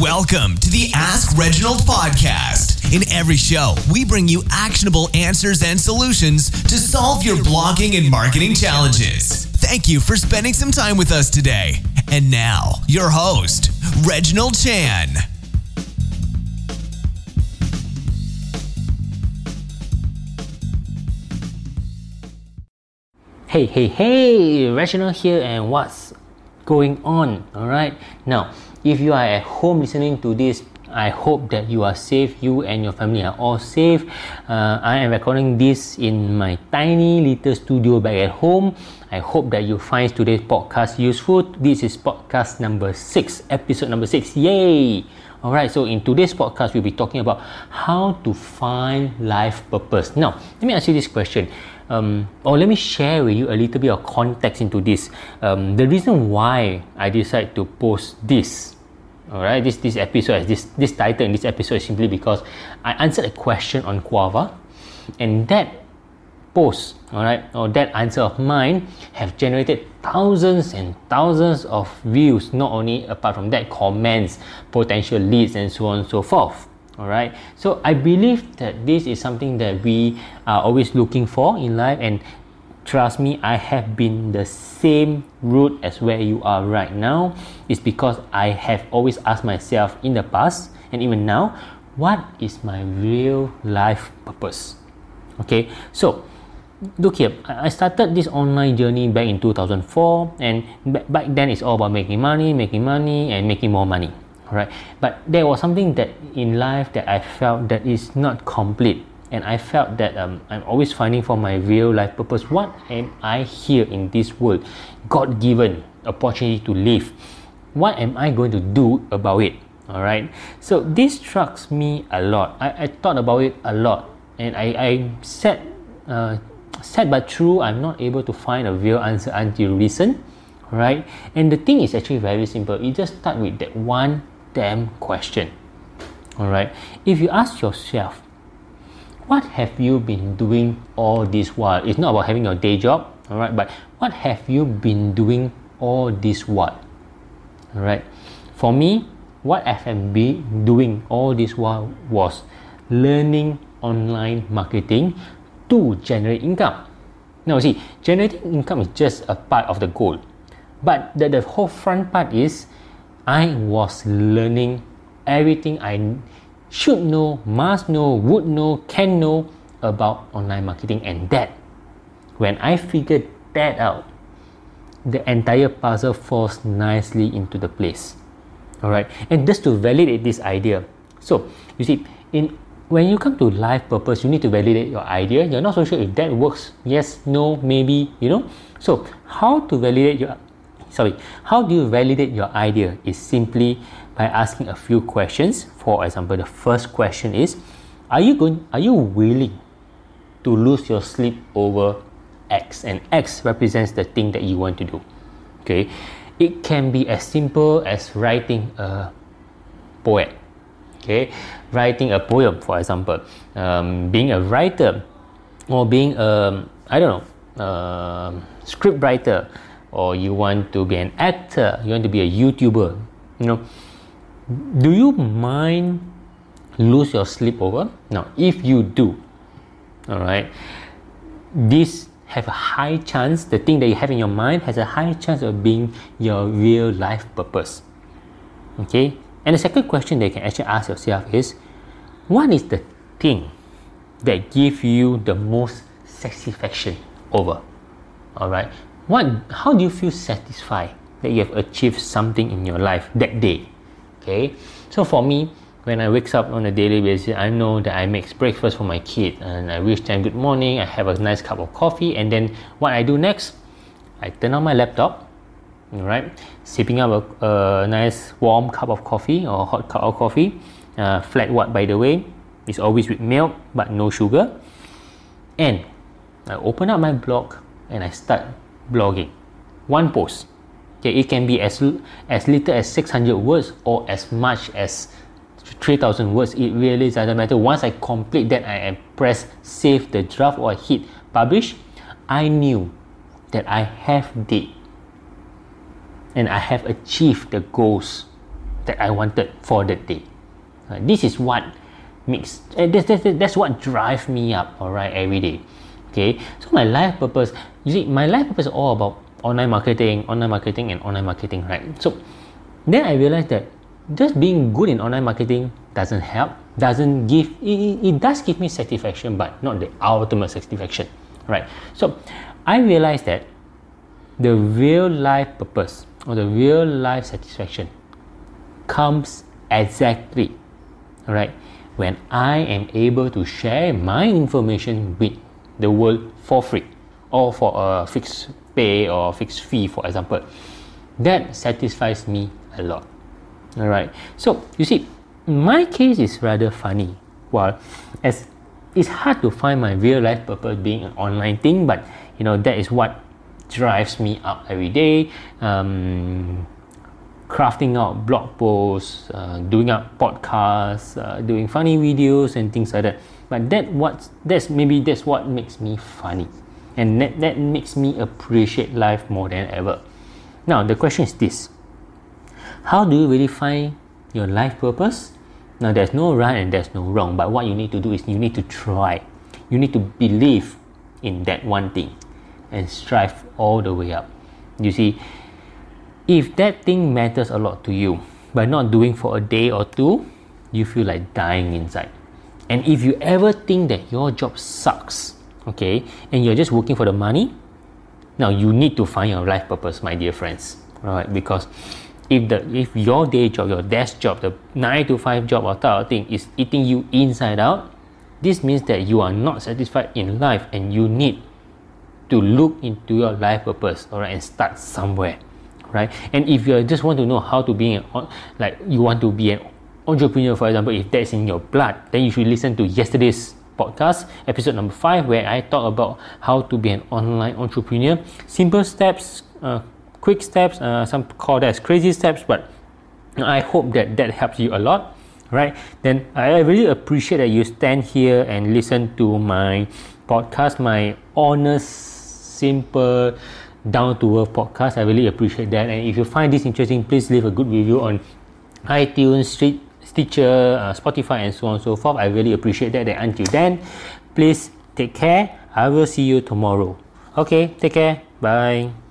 Welcome to the Ask Reginald podcast. In every show, we bring you actionable answers and solutions to solve your blogging and marketing challenges. Thank you for spending some time with us today. And now, your host, Reginald Chan. Hey, hey, hey, Reginald here, and what's going on? All right, now if you are at home listening to this I hope that you are safe, you and your family are all safe. Uh, I am recording this in my tiny little studio back at home. I hope that you find today's podcast useful. This is podcast number six, episode number six. Yay! Alright, so in today's podcast, we'll be talking about how to find life purpose. Now, let me ask you this question. Um, or let me share with you a little bit of context into this. Um, the reason why I decided to post this Alright, this this episode this this title in this episode is simply because I answered a question on Quora, and that post, alright, or that answer of mine have generated thousands and thousands of views. Not only apart from that, comments, potential leads, and so on and so forth. Alright, so I believe that this is something that we are always looking for in life, and trust me i have been the same route as where you are right now. Is because i have always asked myself in the past and even now what is my real life purpose? Okay? So look here. I started this online journey back in 2004 and back then it's all about making money making money and making more money right but there was something that in life that i felt that is not complete and I felt that um, I'm always finding for my real life purpose. What am I here in this world? God given opportunity to live. What am I going to do about it? All right. So this struck me a lot. I, I thought about it a lot, and I, I said, uh, sad but true, I'm not able to find a real answer until recent. Right. And the thing is actually very simple. You just start with that one damn question. All right. If you ask yourself, what have you been doing all this while? It's not about having your day job, all right, but what have you been doing all this while? All right. For me, what I have been doing all this while was learning online marketing to generate income. Now, see, generating income is just a part of the goal, but the, the whole front part is I was learning everything I should know, must know, would know, can know about online marketing. And that, when I figured that out, the entire puzzle falls nicely into the place. All right, and just to validate this idea, so you see, in when you come to life purpose, you need to validate your idea. You're not so sure if that works. Yes, no, maybe. You know. So how to validate your sorry, how do you validate your idea? Is simply by asking a few questions. For example, the first question is, are you going are you willing to lose your sleep over X? And X represents the thing that you want to do. Okay. It can be as simple as writing a poem. Okay, writing a poem, for example, um, being a writer, or being a I don't know, uh, script writer, or you want to be an actor, you want to be a YouTuber, you know, do you mind lose your sleep over? Now, if you do, all right, this have a high chance, the thing that you have in your mind has a high chance of being your real life purpose. Okay? And the second question that you can actually ask yourself is what is the thing that give you the most satisfaction over? Alright. What how do you feel satisfied that you have achieved something in your life that day? Okay, so for me, when I wake up on a daily basis, I know that I make breakfast for my kid and I wish them good morning. I have a nice cup of coffee, and then what I do next, I turn on my laptop, right, sipping up a, a nice warm cup of coffee or hot cup of coffee, uh, flat white by the way, it's always with milk but no sugar, and I open up my blog and I start blogging, one post Okay, it can be as as little as 600 words or as much as 3000 words. It really doesn't matter. Once I complete that, I press save the draft or hit publish. I knew that I have did and I have achieved the goals that I wanted for the day. Uh, this is what makes uh, that's, that's, that's what drives me up all right every day okay? So my life purpose you see my life purpose is all about online marketing online marketing and online marketing right? So then i realized that just being good in online marketing doesn't help doesn't give it, it does give me satisfaction but not the ultimate satisfaction right? So i realized that the real life purpose or the real life satisfaction comes exactly right when I am able to share my information with the world for free or for a fixed pay or fixed fee, for example, that satisfies me a lot. All right. So you see, my case is rather funny. Well, as it's hard to find my real life purpose being an online thing, but you know that is what drives me up every day. Um, crafting out blog posts, uh, doing up podcasts, uh, doing funny videos and things like that. But that what that's maybe that's what makes me funny, and that, that makes me appreciate life more than ever. Now the question is this: How do you really find your life purpose? Now there's no right and there's no wrong, but what you need to do is you need to try. You need to believe in that one thing and strive all the way up. You see, if that thing matters a lot to you, but not doing for a day or two, you feel like dying inside. And if you ever think that your job sucks, okay, and you're just working for the money, now you need to find your life purpose, my dear friends. Right? Because if the if your day job, your desk job, the nine to five job or type of thing is eating you inside out, this means that you are not satisfied in life and you need to look into your life purpose, alright, and start somewhere right? And if you just want to know how to be an like you want to be an entrepreneur, for example, if that's in your blood, then you should listen to yesterday's podcast, episode number five, where I talk about how to be an online entrepreneur. Simple steps, uh, quick steps. Uh, some call that as crazy steps, but I hope that that helps you a lot. Right? Then I really appreciate that you stand here and listen to my podcast, my honest, simple down to earth podcast. I really appreciate that. And if you find this interesting, please leave a good review on iTunes, Street, Stitcher, uh, Spotify, and so on and so forth. I really appreciate that. And until then, please take care. I will see you tomorrow. Okay, take care. Bye.